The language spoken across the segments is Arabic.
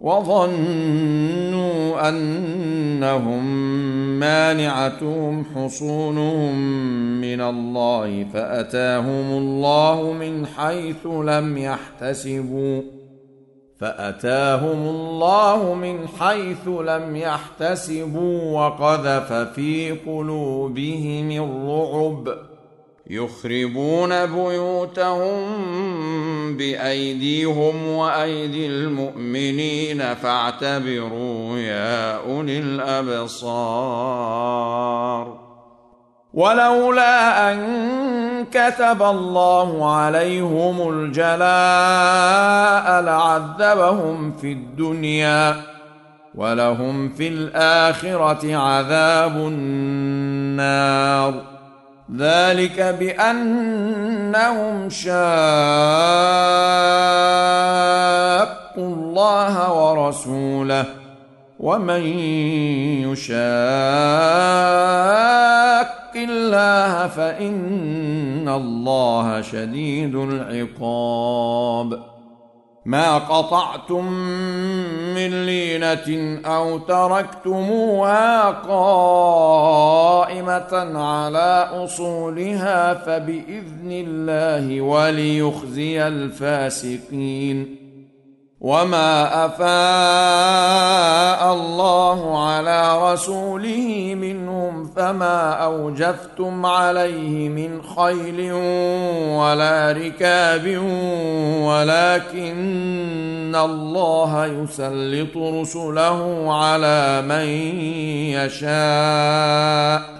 وظنوا أنهم مانعتهم حصونهم من الله فأتاهم الله من حيث لم يحتسبوا فأتاهم الله من حيث لم يحتسبوا وقذف في قلوبهم الرعب يخربون بيوتهم بأيديهم وأيدي المؤمنين فاعتبروا يا أولي الأبصار. ولولا أن كتب الله عليهم الجلاء لعذبهم في الدنيا ولهم في الآخرة عذاب النار. ذلك بأنهم شاقوا الله ورسوله ومن يشاق الله فإن الله شديد العقاب. ما قطعتم من لينة أو تركتموها قائمه على اصولها فباذن الله وليخزي الفاسقين وما افاء الله على رسوله منهم فما اوجفتم عليه من خيل ولا ركاب ولكن الله يسلط رسله على من يشاء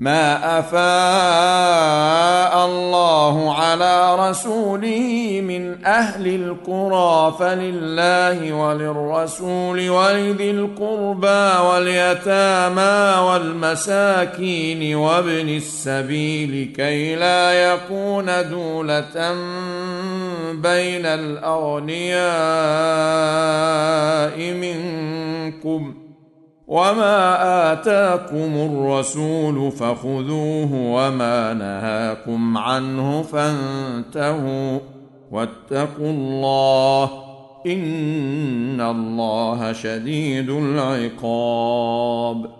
ما أفاء الله على رسوله من أهل القرى فلله وللرسول ولذي القربى واليتامى والمساكين وابن السبيل كي لا يكون دولة بين الأغنياء منكم وما اتاكم الرسول فخذوه وما نهاكم عنه فانتهوا واتقوا الله ان الله شديد العقاب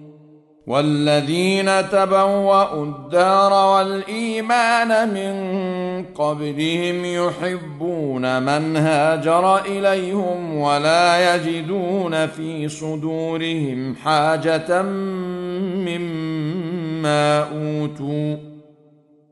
والذين تبوأوا الدار والإيمان من قبلهم يحبون من هاجر إليهم ولا يجدون في صدورهم حاجة مما أوتوا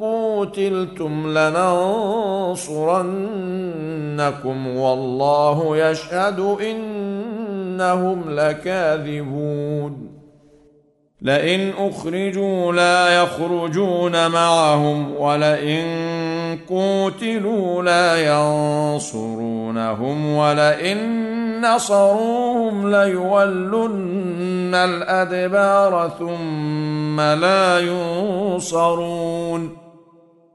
قوتلتم لننصرنكم والله يشهد انهم لكاذبون لئن اخرجوا لا يخرجون معهم ولئن قوتلوا لا ينصرونهم ولئن نصروهم ليولن الادبار ثم لا ينصرون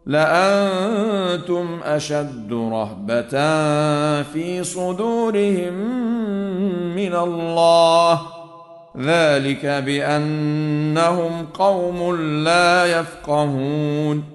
لانتم اشد رهبه في صدورهم من الله ذلك بانهم قوم لا يفقهون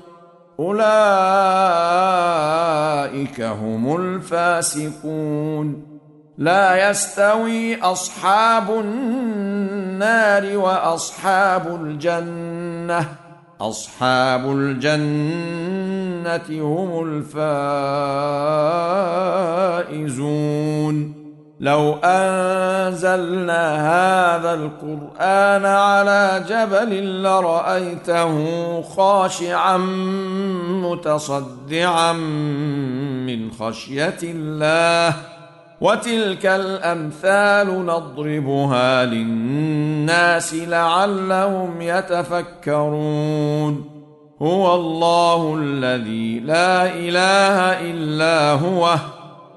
أولئك هم الفاسقون. لا يستوي أصحاب النار وأصحاب الجنة. أصحاب الجنة هم الفائزون. لو أنزلنا هذا القرآن على جبل لرأيته خاشعا متصدعا من خشية الله وتلك الأمثال نضربها للناس لعلهم يتفكرون هو الله الذي لا إله إلا هو